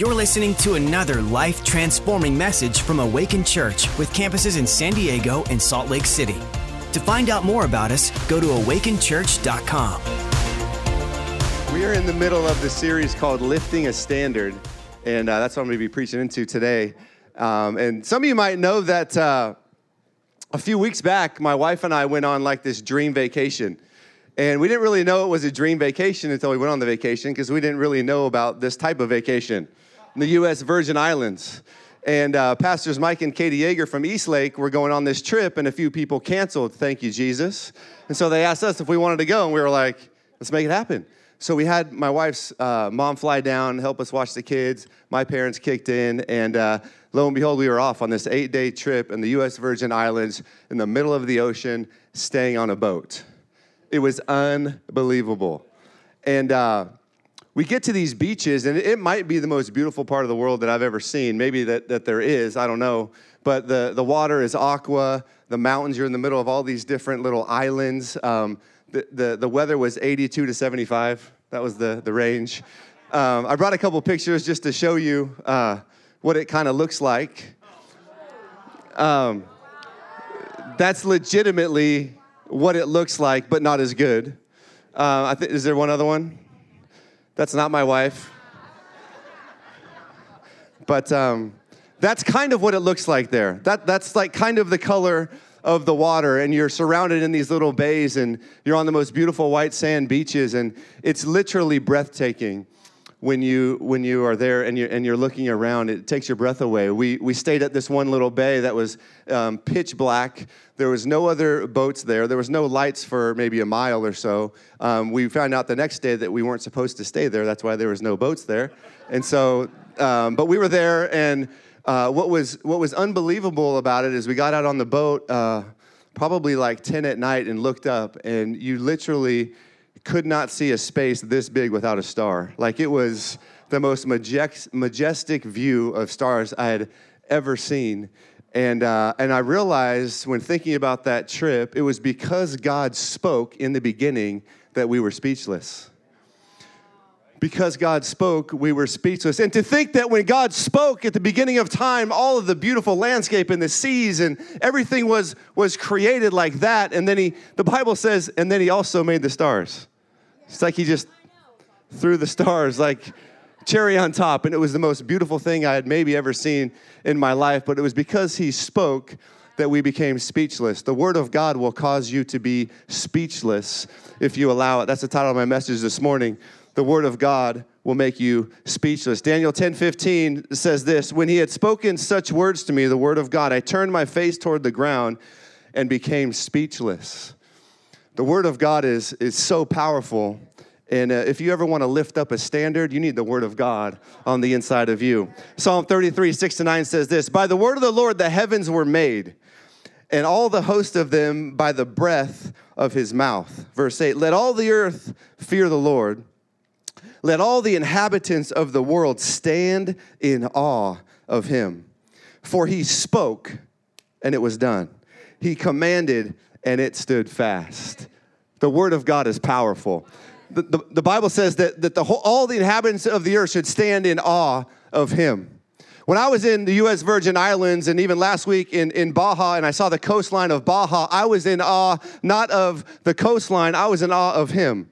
You're listening to another life transforming message from Awaken Church with campuses in San Diego and Salt Lake City. To find out more about us, go to awakenchurch.com. We are in the middle of the series called Lifting a Standard, and uh, that's what I'm going to be preaching into today. Um, and some of you might know that uh, a few weeks back, my wife and I went on like this dream vacation. And we didn't really know it was a dream vacation until we went on the vacation because we didn't really know about this type of vacation in the U.S. Virgin Islands. And uh, Pastors Mike and Katie Yeager from Eastlake were going on this trip, and a few people canceled, thank you, Jesus. And so they asked us if we wanted to go, and we were like, let's make it happen. So we had my wife's uh, mom fly down, help us watch the kids. My parents kicked in, and uh, lo and behold, we were off on this eight day trip in the U.S. Virgin Islands in the middle of the ocean, staying on a boat. It was unbelievable. And uh, we get to these beaches, and it might be the most beautiful part of the world that I've ever seen. Maybe that, that there is, I don't know. But the, the water is aqua, the mountains, you're in the middle of all these different little islands. Um, the, the, the weather was 82 to 75, that was the, the range. Um, I brought a couple pictures just to show you uh, what it kind of looks like. Um, that's legitimately what it looks like, but not as good. Uh, th- is there one other one? That's not my wife. But um, that's kind of what it looks like there. That, that's like kind of the color of the water, and you're surrounded in these little bays, and you're on the most beautiful white sand beaches, and it's literally breathtaking when you when you are there and you're, and you're looking around it takes your breath away. We, we stayed at this one little bay that was um, pitch black. There was no other boats there. There was no lights for maybe a mile or so. Um, we found out the next day that we weren't supposed to stay there. That's why there was no boats there. And so um, but we were there and uh, what was what was unbelievable about it is we got out on the boat uh, probably like 10 at night and looked up and you literally could not see a space this big without a star. Like it was the most majestic view of stars I had ever seen. And, uh, and I realized when thinking about that trip, it was because God spoke in the beginning that we were speechless. Because God spoke, we were speechless. And to think that when God spoke at the beginning of time, all of the beautiful landscape and the seas and everything was, was created like that. And then he, the Bible says, and then he also made the stars. It's like he just threw the stars like cherry on top. And it was the most beautiful thing I had maybe ever seen in my life. But it was because he spoke that we became speechless. The word of God will cause you to be speechless if you allow it. That's the title of my message this morning. The word of God will make you speechless. Daniel 10 15 says this When he had spoken such words to me, the word of God, I turned my face toward the ground and became speechless. The Word of God is, is so powerful. And uh, if you ever want to lift up a standard, you need the Word of God on the inside of you. Psalm 33, 6 to 9 says this By the word of the Lord the heavens were made, and all the host of them by the breath of his mouth. Verse 8 Let all the earth fear the Lord, let all the inhabitants of the world stand in awe of him. For he spoke, and it was done. He commanded, and it stood fast. The word of God is powerful. The, the, the Bible says that, that the whole, all the inhabitants of the earth should stand in awe of him. When I was in the U.S. Virgin Islands and even last week in, in Baja and I saw the coastline of Baja, I was in awe not of the coastline, I was in awe of him.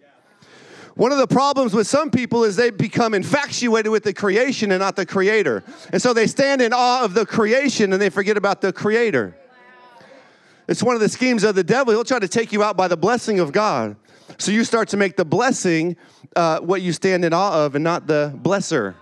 One of the problems with some people is they become infatuated with the creation and not the creator. And so they stand in awe of the creation and they forget about the creator. It's one of the schemes of the devil. He'll try to take you out by the blessing of God. So you start to make the blessing uh, what you stand in awe of and not the blesser.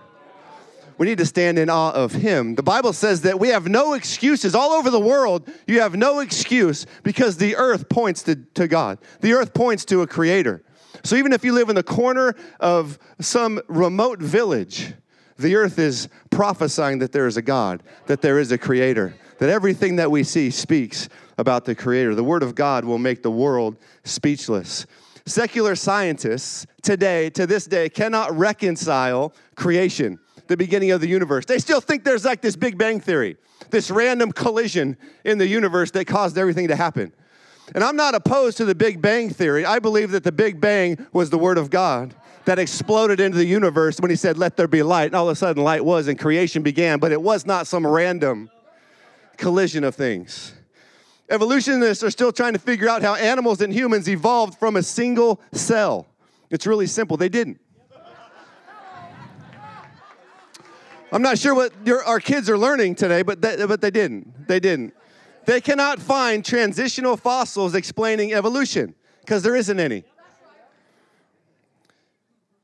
We need to stand in awe of him. The Bible says that we have no excuses. All over the world, you have no excuse because the earth points to, to God, the earth points to a creator. So even if you live in the corner of some remote village, the earth is prophesying that there is a God, that there is a creator, that everything that we see speaks about the Creator. The Word of God will make the world speechless. Secular scientists today, to this day, cannot reconcile creation, the beginning of the universe. They still think there's like this Big Bang Theory, this random collision in the universe that caused everything to happen. And I'm not opposed to the Big Bang Theory. I believe that the Big Bang was the Word of God that exploded into the universe when he said, Let there be light. And all of a sudden, light was, and creation began, but it was not some random collision of things. Evolutionists are still trying to figure out how animals and humans evolved from a single cell. It's really simple. They didn't. I'm not sure what your, our kids are learning today, but they, but they didn't. They didn't. They cannot find transitional fossils explaining evolution because there isn't any.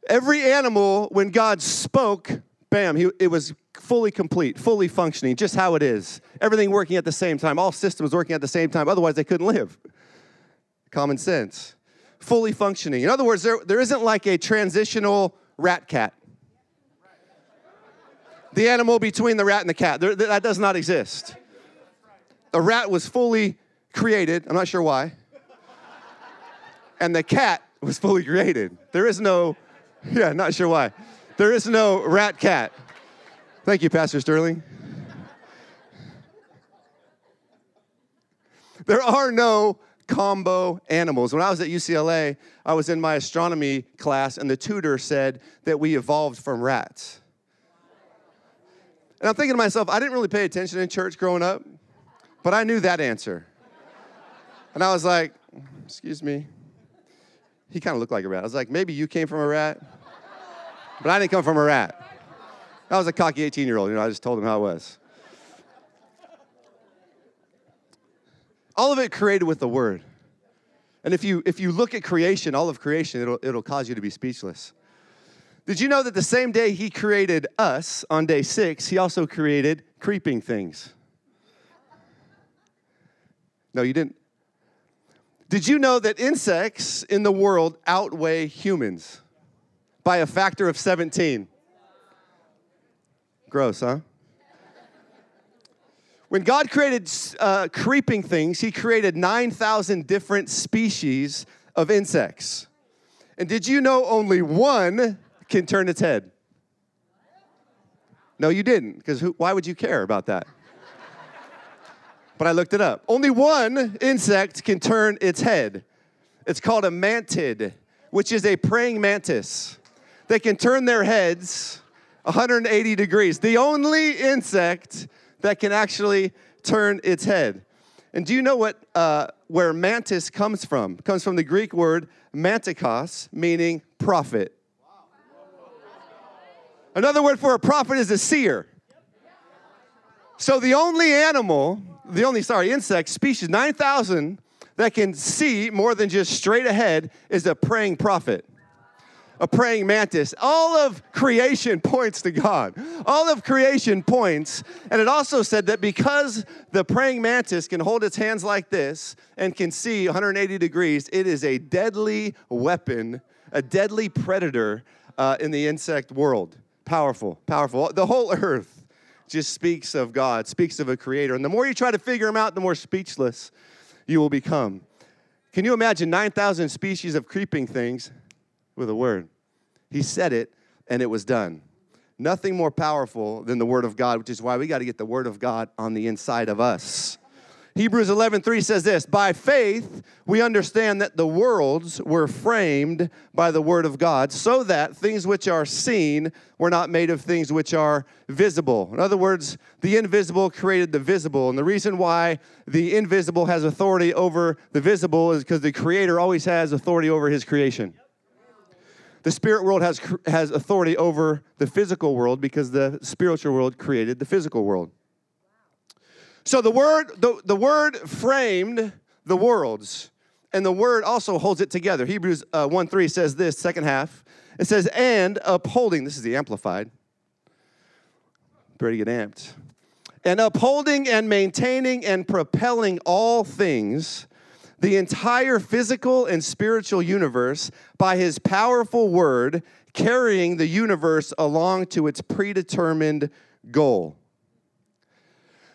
Every animal, when God spoke, bam, he, it was fully complete, fully functioning, just how it is. Everything working at the same time, all systems working at the same time, otherwise they couldn't live. Common sense. Fully functioning. In other words, there, there isn't like a transitional rat cat. The animal between the rat and the cat. There, that does not exist. A rat was fully created, I'm not sure why, and the cat was fully created. There is no, yeah, not sure why. There is no rat cat. Thank you, Pastor Sterling. There are no combo animals. When I was at UCLA, I was in my astronomy class, and the tutor said that we evolved from rats. And I'm thinking to myself, I didn't really pay attention in church growing up, but I knew that answer. And I was like, excuse me. He kind of looked like a rat. I was like, maybe you came from a rat, but I didn't come from a rat. I was a cocky 18 year old, you know, I just told him how it was. All of it created with the word. And if you if you look at creation, all of creation, it'll it'll cause you to be speechless. Did you know that the same day he created us on day six, he also created creeping things? No, you didn't. Did you know that insects in the world outweigh humans by a factor of 17? Gross, huh? When God created uh, creeping things, He created 9,000 different species of insects. And did you know only one can turn its head? No, you didn't, because why would you care about that? but I looked it up. Only one insect can turn its head. It's called a mantid, which is a praying mantis. They can turn their heads 180 degrees. The only insect that can actually turn its head. And do you know what uh, where mantis comes from? It comes from the Greek word mantikos, meaning prophet. Another word for a prophet is a seer. So the only animal, the only sorry insect species, 9,000 that can see more than just straight ahead is a praying prophet a praying mantis. All of creation points to God. All of creation points. And it also said that because the praying mantis can hold its hands like this and can see 180 degrees, it is a deadly weapon, a deadly predator uh, in the insect world. Powerful, powerful. The whole earth just speaks of God, speaks of a creator. And the more you try to figure him out, the more speechless you will become. Can you imagine 9,000 species of creeping things with a word. He said it, and it was done. Nothing more powerful than the Word of God, which is why we got to get the Word of God on the inside of us. Hebrews 11:3 says this, "By faith we understand that the worlds were framed by the word of God, so that things which are seen were not made of things which are visible." In other words, the invisible created the visible, and the reason why the invisible has authority over the visible is because the creator always has authority over his creation. The spirit world has, has authority over the physical world because the spiritual world created the physical world. So the word, the, the word framed the worlds, and the word also holds it together. Hebrews uh, 1 3 says this, second half. It says, and upholding, this is the amplified. Pretty get amped. And upholding and maintaining and propelling all things the entire physical and spiritual universe by his powerful word, carrying the universe along to its predetermined goal.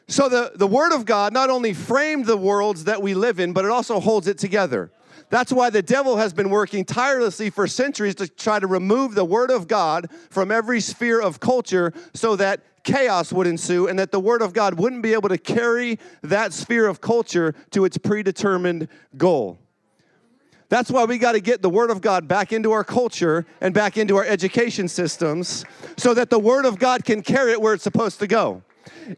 So, the, the Word of God not only framed the worlds that we live in, but it also holds it together. That's why the devil has been working tirelessly for centuries to try to remove the Word of God from every sphere of culture so that chaos would ensue and that the Word of God wouldn't be able to carry that sphere of culture to its predetermined goal. That's why we got to get the Word of God back into our culture and back into our education systems so that the Word of God can carry it where it's supposed to go.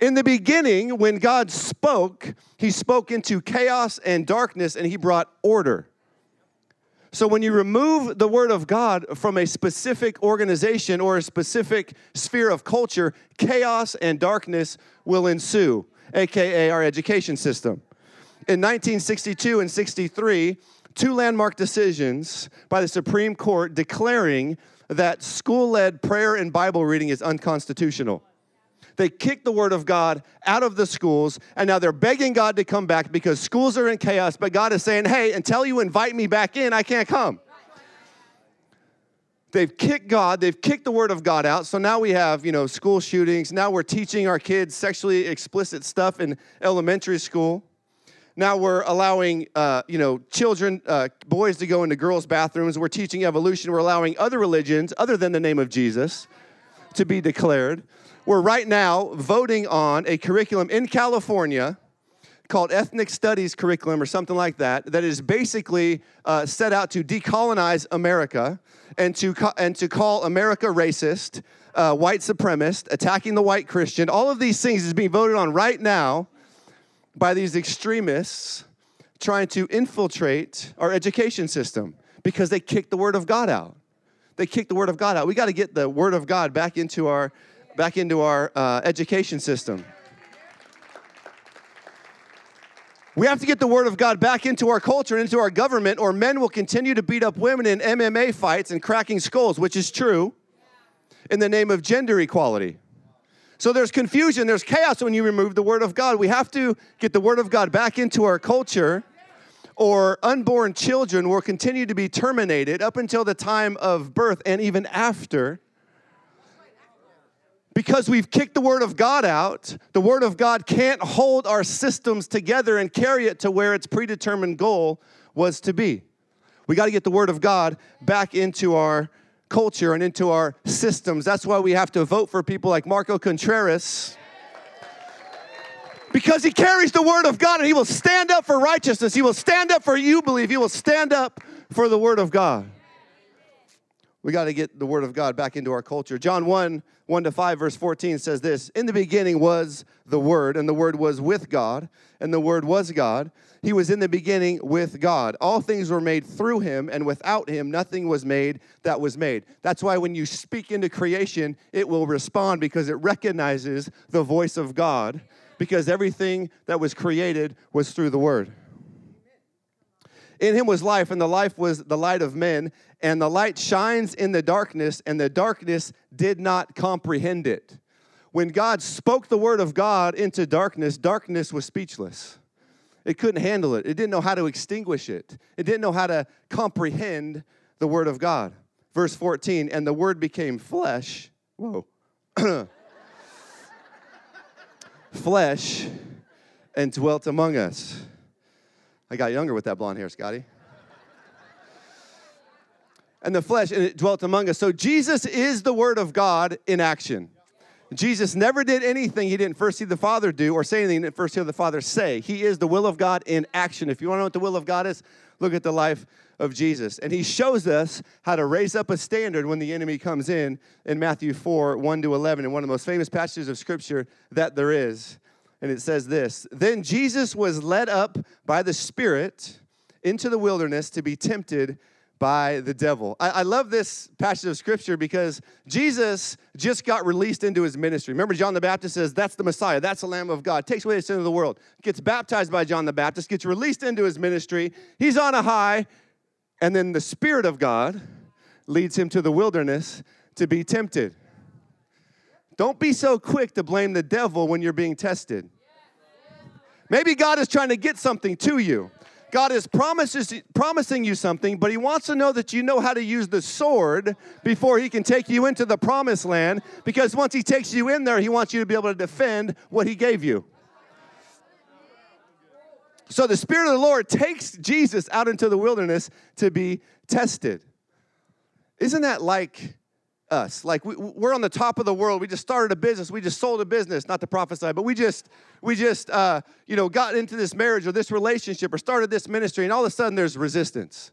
In the beginning, when God spoke, He spoke into chaos and darkness and He brought order. So when you remove the Word of God from a specific organization or a specific sphere of culture, chaos and darkness will ensue, aka our education system. In 1962 and 63, two landmark decisions by the Supreme Court declaring that school led prayer and Bible reading is unconstitutional. They kicked the word of God out of the schools, and now they're begging God to come back because schools are in chaos. But God is saying, hey, until you invite me back in, I can't come. They've kicked God, they've kicked the word of God out. So now we have, you know, school shootings. Now we're teaching our kids sexually explicit stuff in elementary school. Now we're allowing, uh, you know, children, uh, boys to go into girls' bathrooms. We're teaching evolution. We're allowing other religions, other than the name of Jesus, to be declared. We're right now voting on a curriculum in California called Ethnic Studies Curriculum or something like that, that is basically uh, set out to decolonize America and to, co- and to call America racist, uh, white supremacist, attacking the white Christian. All of these things is being voted on right now by these extremists trying to infiltrate our education system because they kicked the word of God out. They kicked the word of God out. We got to get the word of God back into our back into our uh, education system. We have to get the word of God back into our culture and into our government, or men will continue to beat up women in MMA fights and cracking skulls, which is true, in the name of gender equality. So there's confusion, there's chaos when you remove the word of God. We have to get the word of God back into our culture, or unborn children will continue to be terminated up until the time of birth and even after because we've kicked the Word of God out, the Word of God can't hold our systems together and carry it to where its predetermined goal was to be. We got to get the Word of God back into our culture and into our systems. That's why we have to vote for people like Marco Contreras. Because he carries the word of God and he will stand up for righteousness. He will stand up for you believe. He will stand up for the word of God. We got to get the word of God back into our culture. John 1 1 to 5, verse 14 says this In the beginning was the Word, and the Word was with God, and the Word was God. He was in the beginning with God. All things were made through him, and without him, nothing was made that was made. That's why when you speak into creation, it will respond because it recognizes the voice of God, because everything that was created was through the Word. In him was life, and the life was the light of men. And the light shines in the darkness, and the darkness did not comprehend it. When God spoke the word of God into darkness, darkness was speechless. It couldn't handle it. It didn't know how to extinguish it. It didn't know how to comprehend the word of God. Verse 14, and the word became flesh. Whoa. flesh and dwelt among us. I got younger with that blonde hair, Scotty. and the flesh, and it dwelt among us. So Jesus is the Word of God in action. Jesus never did anything he didn't first see the Father do or say anything he didn't first hear the Father say. He is the will of God in action. If you want to know what the will of God is, look at the life of Jesus. And he shows us how to raise up a standard when the enemy comes in in Matthew 4 1 to 11, in one of the most famous passages of Scripture that there is and it says this Then Jesus was led up by the Spirit into the wilderness to be tempted by the devil. I, I, love this passage of scripture because Jesus just got released into his ministry. Remember, John the Baptist says, That's the Messiah, that's the Lamb of God, takes away the sin of the world. Gets baptized by John the Baptist, gets released into his ministry. He's on a high, and then the Spirit of God leads him to the wilderness to be tempted. Don't be so quick to blame the devil when you're being tested. Maybe God is trying to get something to you. God is promises, promising you something, but He wants to know that you know how to use the sword before He can take you into the promised land. Because once He takes you in there, He wants you to be able to defend what He gave you. So the Spirit of the Lord takes Jesus out into the wilderness to be tested. Isn't that like us. Like we, we're on the top of the world. We just started a business. We just sold a business, not to prophesy, but we just we just uh, you know got into this marriage or this relationship or started this ministry, and all of a sudden there's resistance.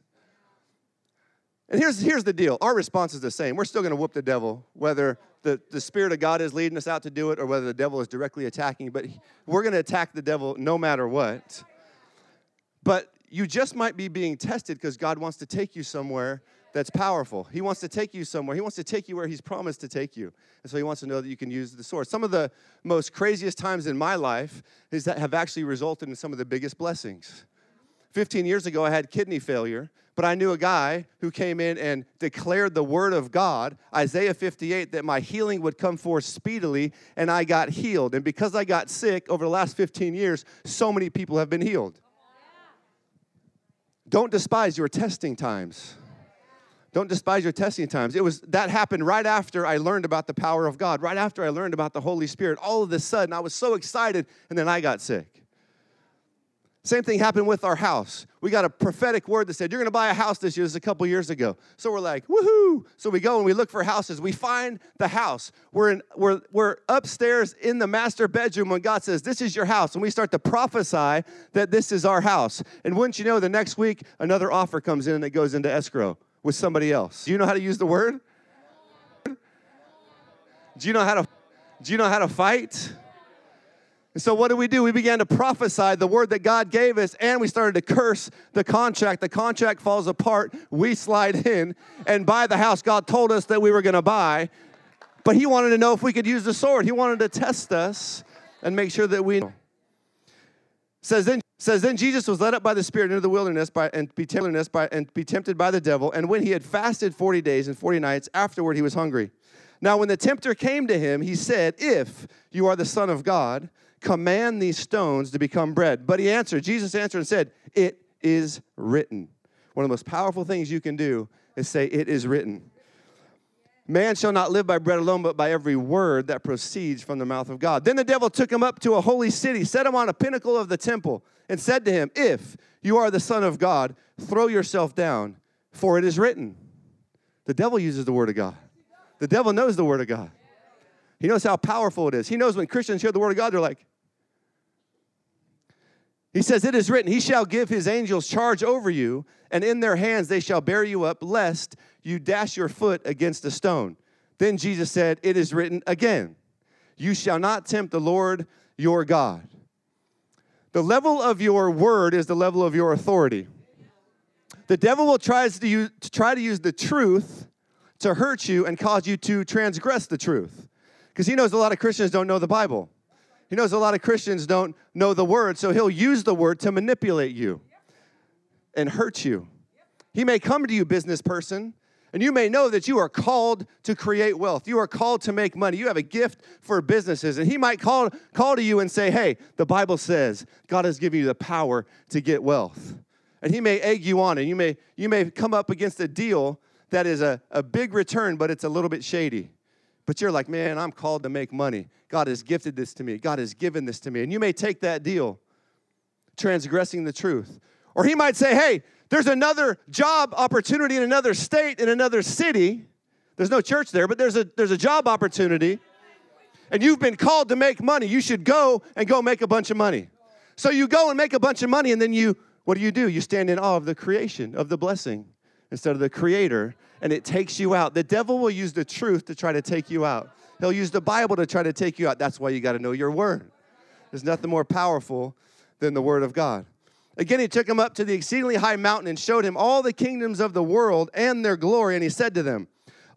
And here's, here's the deal our response is the same. We're still going to whoop the devil, whether the, the Spirit of God is leading us out to do it or whether the devil is directly attacking. But we're going to attack the devil no matter what. But you just might be being tested because God wants to take you somewhere that's powerful. He wants to take you somewhere. He wants to take you where He's promised to take you. And so He wants to know that you can use the sword. Some of the most craziest times in my life is that have actually resulted in some of the biggest blessings. 15 years ago, I had kidney failure, but I knew a guy who came in and declared the word of God, Isaiah 58, that my healing would come forth speedily, and I got healed. And because I got sick over the last 15 years, so many people have been healed. Don't despise your testing times. Don't despise your testing times. It was that happened right after I learned about the power of God, right after I learned about the Holy Spirit. All of a sudden, I was so excited, and then I got sick. Same thing happened with our house. We got a prophetic word that said, You're going to buy a house this year. This is a couple years ago. So we're like, Woohoo! So we go and we look for houses. We find the house. We're, in, we're, we're upstairs in the master bedroom when God says, This is your house. And we start to prophesy that this is our house. And wouldn't you know, the next week, another offer comes in and it goes into escrow with somebody else. Do you know how to use the word? Do you know how to, do you know how to fight? And so, what did we do? We began to prophesy the word that God gave us, and we started to curse the contract. The contract falls apart. We slide in and buy the house God told us that we were going to buy. But He wanted to know if we could use the sword. He wanted to test us and make sure that we. Says then, says then Jesus was led up by the Spirit into the wilderness by, and be by and be tempted by the devil. And when he had fasted forty days and forty nights, afterward he was hungry. Now, when the tempter came to him, he said, "If you are the Son of God." command these stones to become bread. But he answered, Jesus answered and said, It is written. One of the most powerful things you can do is say, It is written. Man shall not live by bread alone, but by every word that proceeds from the mouth of God. Then the devil took him up to a holy city, set him on a pinnacle of the temple, and said to him, If you are the Son of God, throw yourself down, for it is written. The devil uses the word of God. The devil knows the word of God. He knows how powerful it is. He knows when Christians hear the word of God, they're like, he says, It is written, He shall give His angels charge over you, and in their hands they shall bear you up, lest you dash your foot against a stone. Then Jesus said, It is written again, You shall not tempt the Lord your God. The level of your word is the level of your authority. The devil will try to, use, to try to use the truth to hurt you and cause you to transgress the truth. Because he knows a lot of Christians don't know the Bible. He knows a lot of Christians don't know the word, so he'll use the word to manipulate you and hurt you. He may come to you, business person, and you may know that you are called to create wealth. You are called to make money. You have a gift for businesses. And he might call, call to you and say, Hey, the Bible says God has given you the power to get wealth. And he may egg you on, and you may, you may come up against a deal that is a, a big return, but it's a little bit shady. But you're like, man, I'm called to make money. God has gifted this to me. God has given this to me. And you may take that deal, transgressing the truth. Or he might say, hey, there's another job opportunity in another state, in another city. There's no church there, but there's a, there's a job opportunity. And you've been called to make money. You should go and go make a bunch of money. So you go and make a bunch of money, and then you, what do you do? You stand in awe of the creation, of the blessing, instead of the creator and it takes you out. The devil will use the truth to try to take you out. He'll use the Bible to try to take you out. That's why you got to know your word. There's nothing more powerful than the word of God. Again, he took him up to the exceedingly high mountain and showed him all the kingdoms of the world and their glory. And he said to them,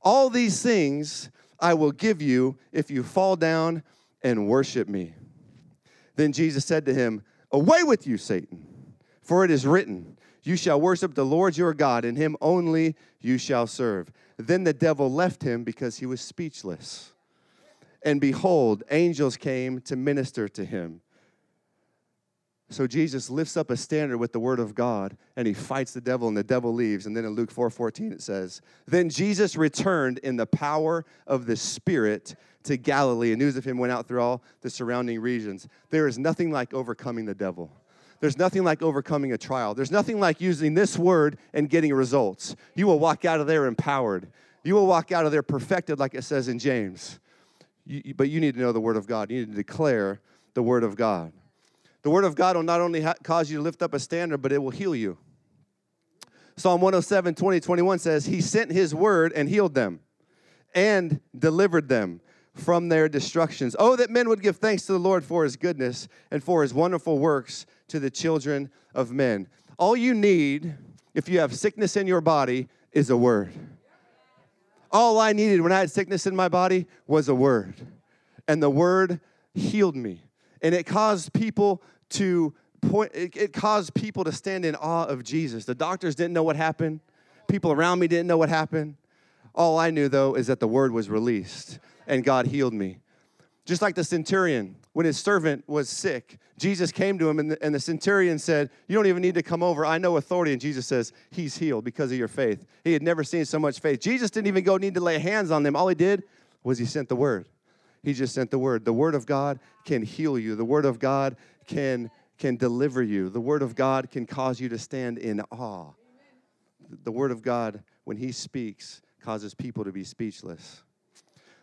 All these things I will give you if you fall down and worship me. Then Jesus said to him, Away with you, Satan, for it is written, you shall worship the Lord your God, and him only you shall serve. Then the devil left him because he was speechless. And behold, angels came to minister to him. So Jesus lifts up a standard with the word of God and he fights the devil and the devil leaves. And then in Luke 4:14 it says, "Then Jesus returned in the power of the Spirit to Galilee, and news of him went out through all the surrounding regions." There is nothing like overcoming the devil. There's nothing like overcoming a trial. There's nothing like using this word and getting results. You will walk out of there empowered. You will walk out of there perfected, like it says in James. You, but you need to know the word of God. You need to declare the word of God. The word of God will not only ha- cause you to lift up a standard, but it will heal you. Psalm 107, 20, 21 says, He sent His word and healed them and delivered them from their destructions. Oh, that men would give thanks to the Lord for His goodness and for His wonderful works to the children of men. All you need, if you have sickness in your body, is a word. All I needed when I had sickness in my body was a word. And the word healed me. And it caused people to point, it, it caused people to stand in awe of Jesus. The doctors didn't know what happened, people around me didn't know what happened. All I knew, though, is that the word was released and God healed me. Just like the centurion, when his servant was sick, Jesus came to him and the, and the, centurion said, You don't even need to come over. I know authority. And Jesus says, He's healed because of your faith. He had never seen so much faith. Jesus didn't even go need to lay hands on them. All he did was he sent the word. He just sent the word. The word of God can heal you, the word of God can, can deliver you, the word of God can cause you to stand in awe. The word of God, when he speaks, causes people to be speechless.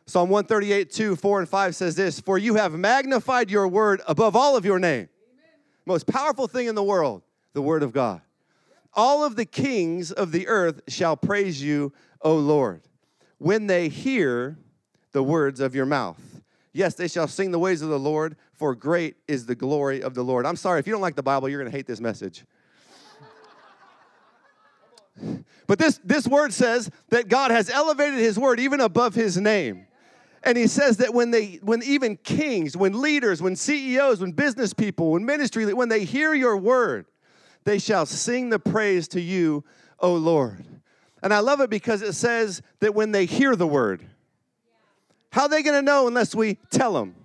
Psalm 138, 2, 4, and 5 says this For you have magnified your word above all of your name. Amen. Most powerful thing in the world, the word of God. All of the kings of the earth shall praise you, O Lord, when they hear the words of your mouth. Yes, they shall sing the ways of the Lord, for great is the glory of the Lord. I'm sorry, if you don't like the Bible, you're going to hate this message. But this, this word says that God has elevated his word even above his name. And he says that when they, when even kings, when leaders, when CEOs, when business people, when ministry, when they hear your word, they shall sing the praise to you, O Lord. And I love it because it says that when they hear the word, how are they going to know unless we tell them?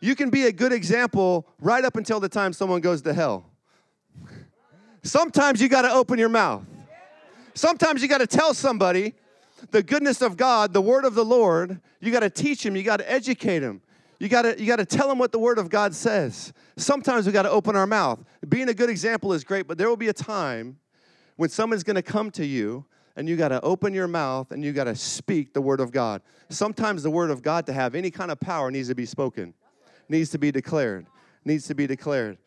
You can be a good example right up until the time someone goes to hell. Sometimes you got to open your mouth. Sometimes you got to tell somebody the goodness of God, the word of the Lord. You got to teach them, you got to educate them. You got to you got to tell them what the word of God says. Sometimes we got to open our mouth. Being a good example is great, but there will be a time when someone's going to come to you and you got to open your mouth and you got to speak the word of God. Sometimes the word of God to have any kind of power needs to be spoken. Needs to be declared. Needs to be declared.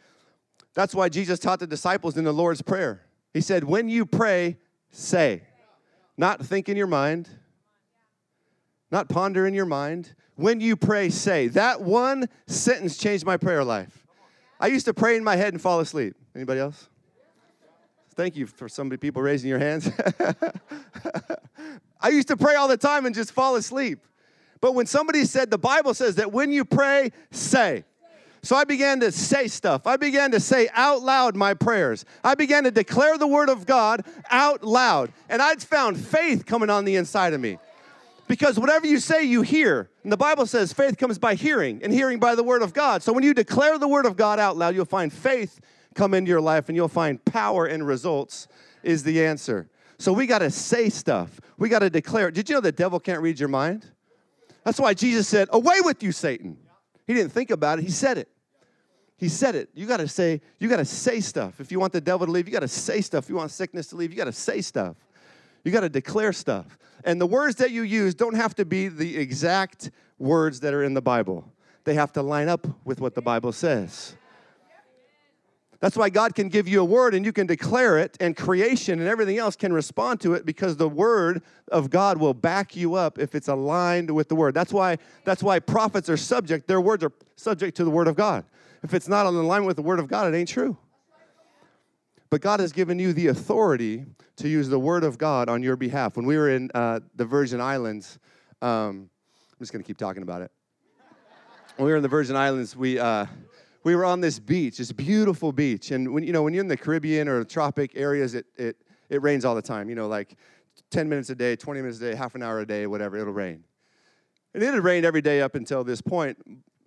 That's why Jesus taught the disciples in the Lord's prayer. He said, "When you pray, say. Not think in your mind, not ponder in your mind. When you pray, say. That one sentence changed my prayer life. I used to pray in my head and fall asleep. Anybody else? Thank you for some people raising your hands. I used to pray all the time and just fall asleep. But when somebody said, the Bible says that when you pray, say. So I began to say stuff. I began to say out loud my prayers. I began to declare the word of God out loud. And I'd found faith coming on the inside of me. Because whatever you say, you hear. And the Bible says faith comes by hearing, and hearing by the word of God. So when you declare the word of God out loud, you'll find faith come into your life and you'll find power and results is the answer. So we got to say stuff. We got to declare. Did you know the devil can't read your mind? That's why Jesus said, Away with you, Satan. He didn't think about it, he said it. He said it. You got to say, you got to say stuff. If you want the devil to leave, you got to say stuff. If you want sickness to leave, you got to say stuff. You got to declare stuff. And the words that you use don't have to be the exact words that are in the Bible. They have to line up with what the Bible says. That's why God can give you a word and you can declare it, and creation and everything else can respond to it because the word of God will back you up if it's aligned with the word. That's why, that's why prophets are subject, their words are subject to the word of God. If it's not in alignment with the word of God, it ain't true. But God has given you the authority to use the word of God on your behalf. When we were in uh, the Virgin Islands, um, I'm just going to keep talking about it. When we were in the Virgin Islands, we. Uh, we were on this beach, this beautiful beach. And when you know, when you're in the Caribbean or tropic areas, it it it rains all the time. You know, like 10 minutes a day, 20 minutes a day, half an hour a day, whatever, it'll rain. And it had rained every day up until this point.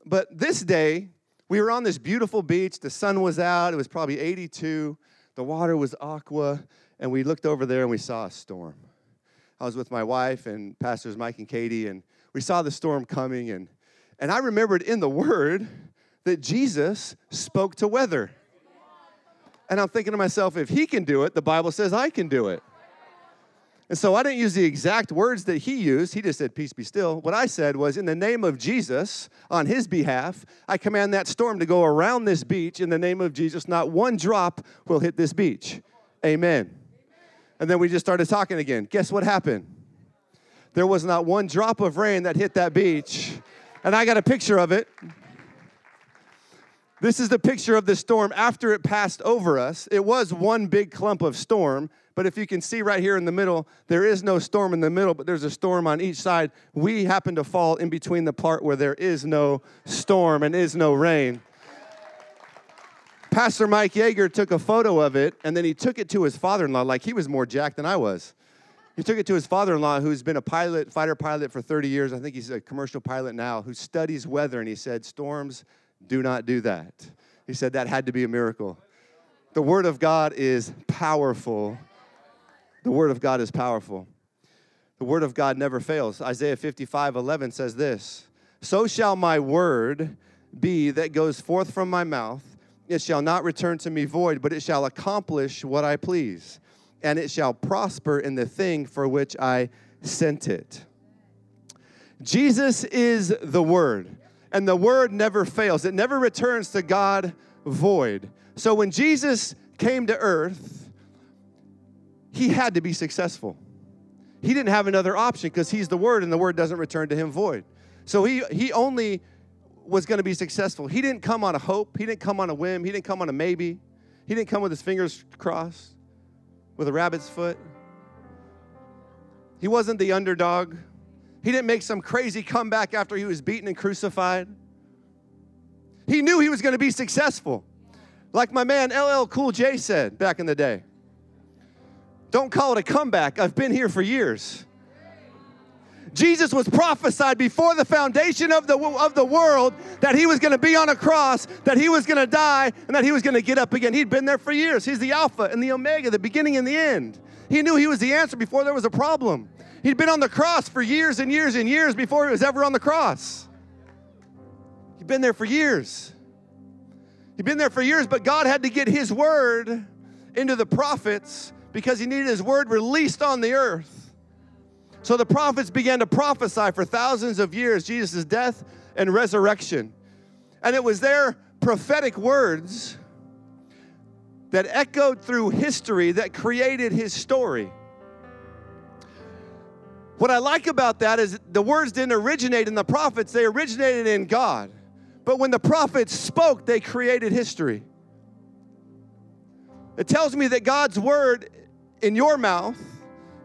But this day, we were on this beautiful beach. The sun was out. It was probably 82. The water was aqua. And we looked over there and we saw a storm. I was with my wife and pastors Mike and Katie, and we saw the storm coming. And, and I remembered in the Word, that Jesus spoke to weather. And I'm thinking to myself, if he can do it, the Bible says I can do it. And so I didn't use the exact words that he used. He just said, Peace be still. What I said was, In the name of Jesus, on his behalf, I command that storm to go around this beach. In the name of Jesus, not one drop will hit this beach. Amen. And then we just started talking again. Guess what happened? There was not one drop of rain that hit that beach. And I got a picture of it. This is the picture of the storm after it passed over us. It was one big clump of storm, but if you can see right here in the middle, there is no storm in the middle, but there's a storm on each side. We happen to fall in between the part where there is no storm and is no rain. Pastor Mike Yeager took a photo of it and then he took it to his father in law, like he was more jacked than I was. He took it to his father in law, who's been a pilot, fighter pilot for 30 years. I think he's a commercial pilot now, who studies weather. And he said, Storms do not do that. He said that had to be a miracle. The Word of God is powerful. The Word of God is powerful. The Word of God never fails. Isaiah 55 11 says this So shall my word be that goes forth from my mouth. It shall not return to me void, but it shall accomplish what I please, and it shall prosper in the thing for which I sent it. Jesus is the Word and the word never fails. It never returns to God void. So when Jesus came to earth, he had to be successful. He didn't have another option because he's the word and the word doesn't return to him void. So he he only was going to be successful. He didn't come on a hope, he didn't come on a whim, he didn't come on a maybe. He didn't come with his fingers crossed with a rabbit's foot. He wasn't the underdog. He didn't make some crazy comeback after he was beaten and crucified. He knew he was going to be successful. Like my man LL Cool J said back in the day. Don't call it a comeback. I've been here for years. Jesus was prophesied before the foundation of the, of the world that he was going to be on a cross, that he was going to die, and that he was going to get up again. He'd been there for years. He's the Alpha and the Omega, the beginning and the end. He knew he was the answer before there was a problem. He'd been on the cross for years and years and years before he was ever on the cross. He'd been there for years. He'd been there for years, but God had to get his word into the prophets because he needed his word released on the earth. So the prophets began to prophesy for thousands of years Jesus' death and resurrection. And it was their prophetic words that echoed through history that created his story. What I like about that is the words didn't originate in the prophets, they originated in God. But when the prophets spoke, they created history. It tells me that God's word in your mouth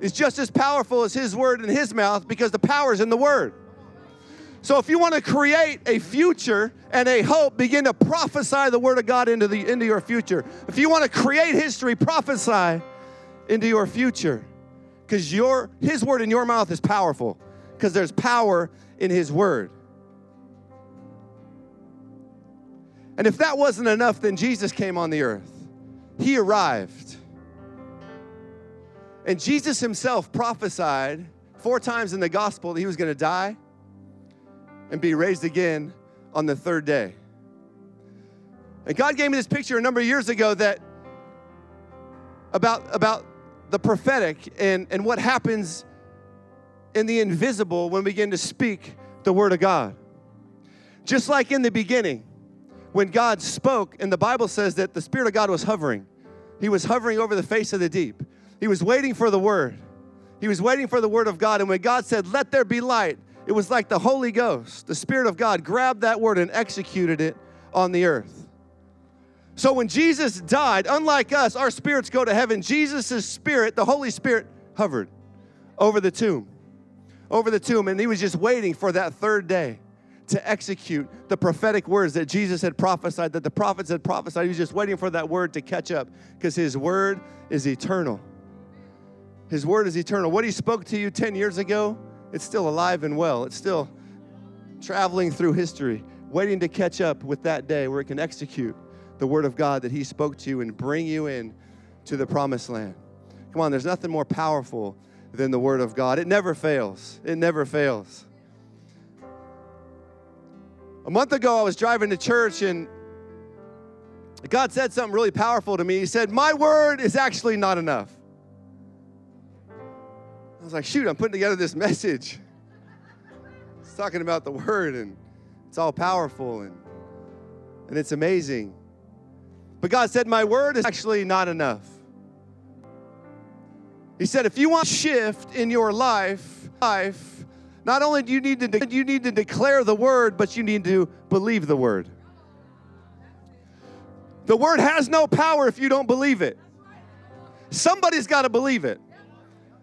is just as powerful as his word in his mouth because the power is in the word. So if you want to create a future and a hope, begin to prophesy the word of God into the into your future. If you want to create history, prophesy into your future because your his word in your mouth is powerful because there's power in his word. And if that wasn't enough, then Jesus came on the earth. He arrived. And Jesus himself prophesied four times in the gospel that he was going to die and be raised again on the third day. And God gave me this picture a number of years ago that about, about the prophetic and, and what happens in the invisible when we begin to speak the word of God. Just like in the beginning, when God spoke, and the Bible says that the Spirit of God was hovering. He was hovering over the face of the deep. He was waiting for the word. He was waiting for the word of God. And when God said, Let there be light, it was like the Holy Ghost, the Spirit of God, grabbed that word and executed it on the earth. So when Jesus died, unlike us, our spirits go to heaven. Jesus' spirit, the Holy Spirit, hovered over the tomb, over the tomb, and he was just waiting for that third day to execute the prophetic words that Jesus had prophesied, that the prophets had prophesied. He was just waiting for that word to catch up because his word is eternal. His word is eternal. What he spoke to you 10 years ago, it's still alive and well. It's still traveling through history, waiting to catch up with that day where it can execute the word of God that he spoke to you and bring you in to the promised land. Come on, there's nothing more powerful than the word of God. It never fails. It never fails. A month ago, I was driving to church and God said something really powerful to me. He said, My word is actually not enough. I was like, Shoot, I'm putting together this message. It's talking about the word and it's all powerful and, and it's amazing. But God said, My word is actually not enough. He said, if you want shift in your life, life, not only do you need to de- you need to declare the word, but you need to believe the word. The word has no power if you don't believe it. Somebody's got to believe it.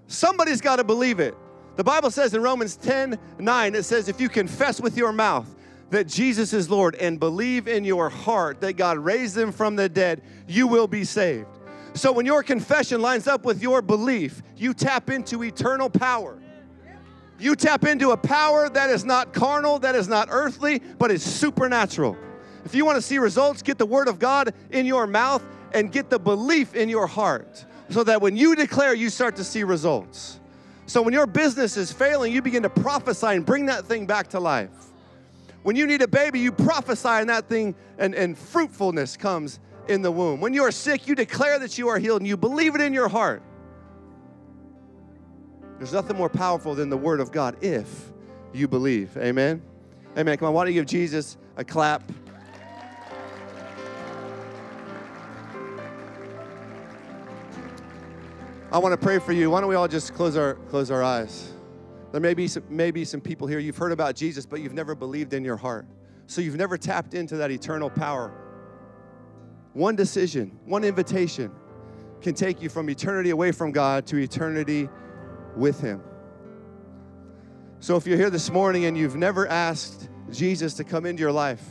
Somebody's got to believe it. The Bible says in Romans 10 9, it says, if you confess with your mouth that Jesus is Lord and believe in your heart that God raised him from the dead, you will be saved. So when your confession lines up with your belief, you tap into eternal power. You tap into a power that is not carnal, that is not earthly, but is supernatural. If you want to see results, get the word of God in your mouth and get the belief in your heart so that when you declare, you start to see results. So when your business is failing, you begin to prophesy and bring that thing back to life. When you need a baby, you prophesy and that thing and, and fruitfulness comes in the womb. When you are sick, you declare that you are healed and you believe it in your heart. There's nothing more powerful than the word of God if you believe. Amen. Amen. Come on, why don't you give Jesus a clap? I want to pray for you. Why don't we all just close our close our eyes? There may be some, maybe some people here you've heard about Jesus, but you've never believed in your heart. So you've never tapped into that eternal power. One decision, one invitation can take you from eternity away from God to eternity with Him. So if you're here this morning and you've never asked Jesus to come into your life,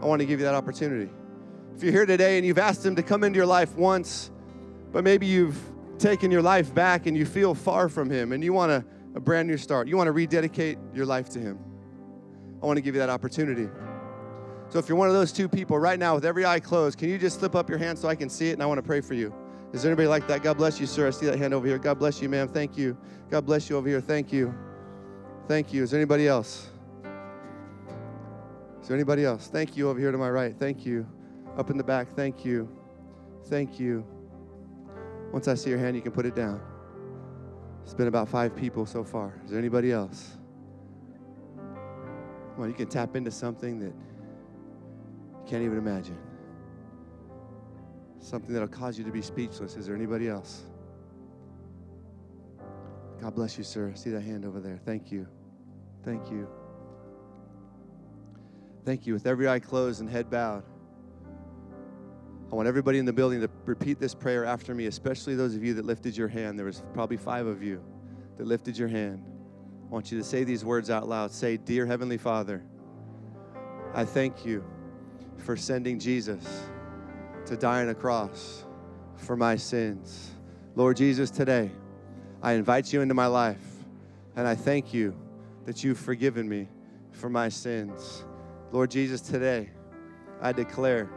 I want to give you that opportunity. If you're here today and you've asked Him to come into your life once, but maybe you've taken your life back and you feel far from Him and you want a, a brand new start, you want to rededicate your life to Him, I want to give you that opportunity. So if you're one of those two people right now with every eye closed, can you just slip up your hand so I can see it and I want to pray for you? Is there anybody like that? God bless you, sir. I see that hand over here. God bless you, ma'am. Thank you. God bless you over here. Thank you. Thank you. Is there anybody else? Is there anybody else? Thank you over here to my right. Thank you. Up in the back. Thank you. Thank you. Once I see your hand, you can put it down. It's been about five people so far. Is there anybody else? Well, you can tap into something that you can't even imagine. Something that'll cause you to be speechless. Is there anybody else? God bless you, sir. See that hand over there. Thank you. Thank you. Thank you. With every eye closed and head bowed, I want everybody in the building to repeat this prayer after me, especially those of you that lifted your hand. There was probably five of you that lifted your hand. I want you to say these words out loud. Say, Dear Heavenly Father, I thank you for sending Jesus to die on a cross for my sins. Lord Jesus, today I invite you into my life and I thank you that you've forgiven me for my sins. Lord Jesus, today I declare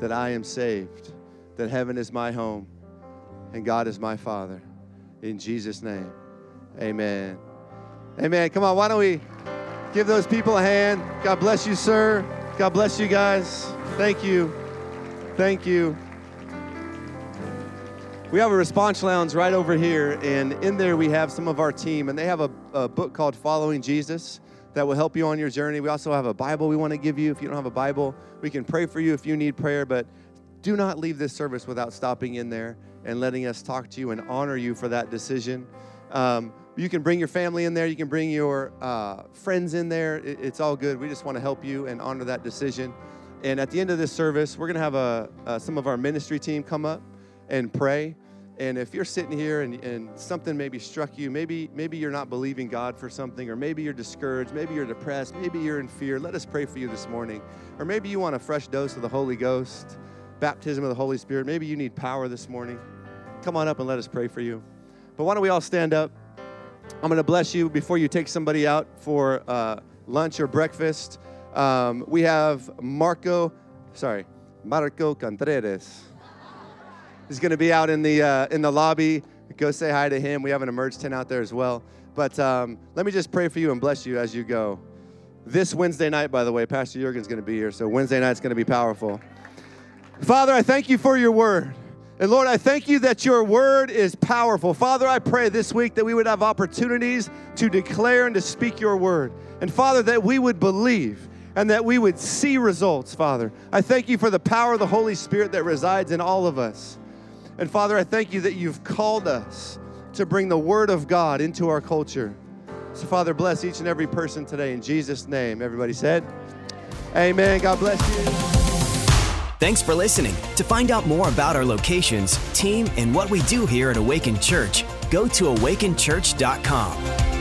that I am saved, that heaven is my home, and God is my Father. In Jesus' name, amen. Amen. Come on, why don't we give those people a hand? God bless you, sir. God bless you guys. Thank you. Thank you. We have a response lounge right over here, and in there we have some of our team, and they have a, a book called Following Jesus that will help you on your journey. We also have a Bible we want to give you. If you don't have a Bible, we can pray for you if you need prayer, but do not leave this service without stopping in there and letting us talk to you and honor you for that decision. Um, you can bring your family in there, you can bring your uh, friends in there. It, it's all good. We just want to help you and honor that decision. And at the end of this service, we're going to have a, uh, some of our ministry team come up and pray. And if you're sitting here and, and something maybe struck you, maybe maybe you're not believing God for something, or maybe you're discouraged, maybe you're depressed, maybe you're in fear, let us pray for you this morning. Or maybe you want a fresh dose of the Holy Ghost, baptism of the Holy Spirit. Maybe you need power this morning. Come on up and let us pray for you. But why don't we all stand up? I'm going to bless you before you take somebody out for uh, lunch or breakfast. Um, we have Marco, sorry, Marco Contreras. He's going to be out in the uh, in the lobby. Go say hi to him. We have an emerge tent out there as well. But um, let me just pray for you and bless you as you go. This Wednesday night, by the way, Pastor Jurgen's going to be here, so Wednesday night's going to be powerful. Father, I thank you for your word. And Lord, I thank you that your word is powerful. Father, I pray this week that we would have opportunities to declare and to speak your word. And Father, that we would believe and that we would see results, Father. I thank you for the power of the Holy Spirit that resides in all of us. And Father, I thank you that you've called us to bring the Word of God into our culture. So, Father, bless each and every person today in Jesus' name. Everybody said, Amen. God bless you. Thanks for listening. To find out more about our locations, team, and what we do here at Awaken Church, go to awakenchurch.com.